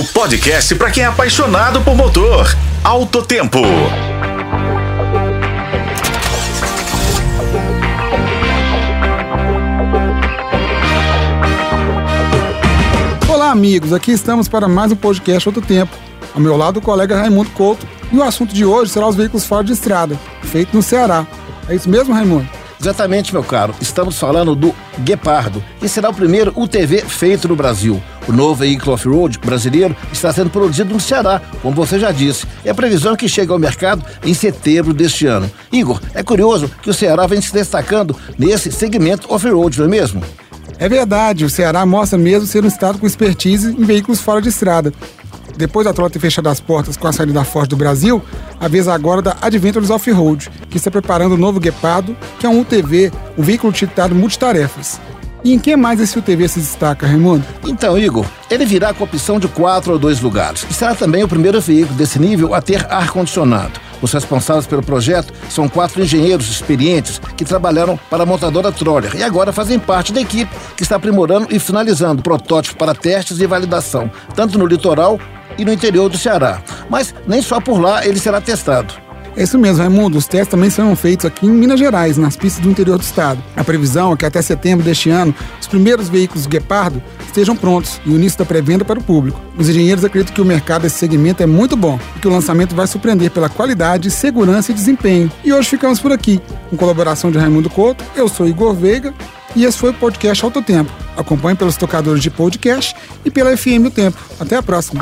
O podcast para quem é apaixonado por motor. Alto Tempo. Olá, amigos. Aqui estamos para mais um podcast Alto Tempo. Ao meu lado, o colega Raimundo Couto. E o assunto de hoje será os veículos fora de estrada, feito no Ceará. É isso mesmo, Raimundo? Exatamente, meu caro. Estamos falando do Guepardo, que será o primeiro UTV feito no Brasil. O novo veículo off-road brasileiro está sendo produzido no Ceará, como você já disse. E a previsão é que chegue ao mercado em setembro deste ano. Igor, é curioso que o Ceará vem se destacando nesse segmento off-road, não é mesmo? É verdade, o Ceará mostra mesmo ser um estado com expertise em veículos fora de estrada. Depois da Trola ter fechado as portas com a saída da Ford do Brasil, a vez agora da Adventures Off-Road, que está preparando o novo Guepardo, que é um UTV, um veículo utilitado multitarefas. E em que mais esse UTV se destaca, Raimundo? Então, Igor, ele virá com opção de quatro ou dois lugares. E será também o primeiro veículo desse nível a ter ar-condicionado. Os responsáveis pelo projeto são quatro engenheiros experientes que trabalharam para a montadora Troller e agora fazem parte da equipe que está aprimorando e finalizando protótipos para testes e validação, tanto no litoral e no interior do Ceará. Mas nem só por lá ele será testado. É isso mesmo, Raimundo. Os testes também serão feitos aqui em Minas Gerais, nas pistas do interior do estado. A previsão é que até setembro deste ano, os primeiros veículos Guepardo estejam prontos e o início da pré-venda para o público. Os engenheiros acreditam que o mercado desse segmento é muito bom e que o lançamento vai surpreender pela qualidade, segurança e desempenho. E hoje ficamos por aqui. Com colaboração de Raimundo Couto, eu sou Igor Veiga e esse foi o podcast Alto Tempo. Acompanhe pelos tocadores de podcast e pela FM O Tempo. Até a próxima.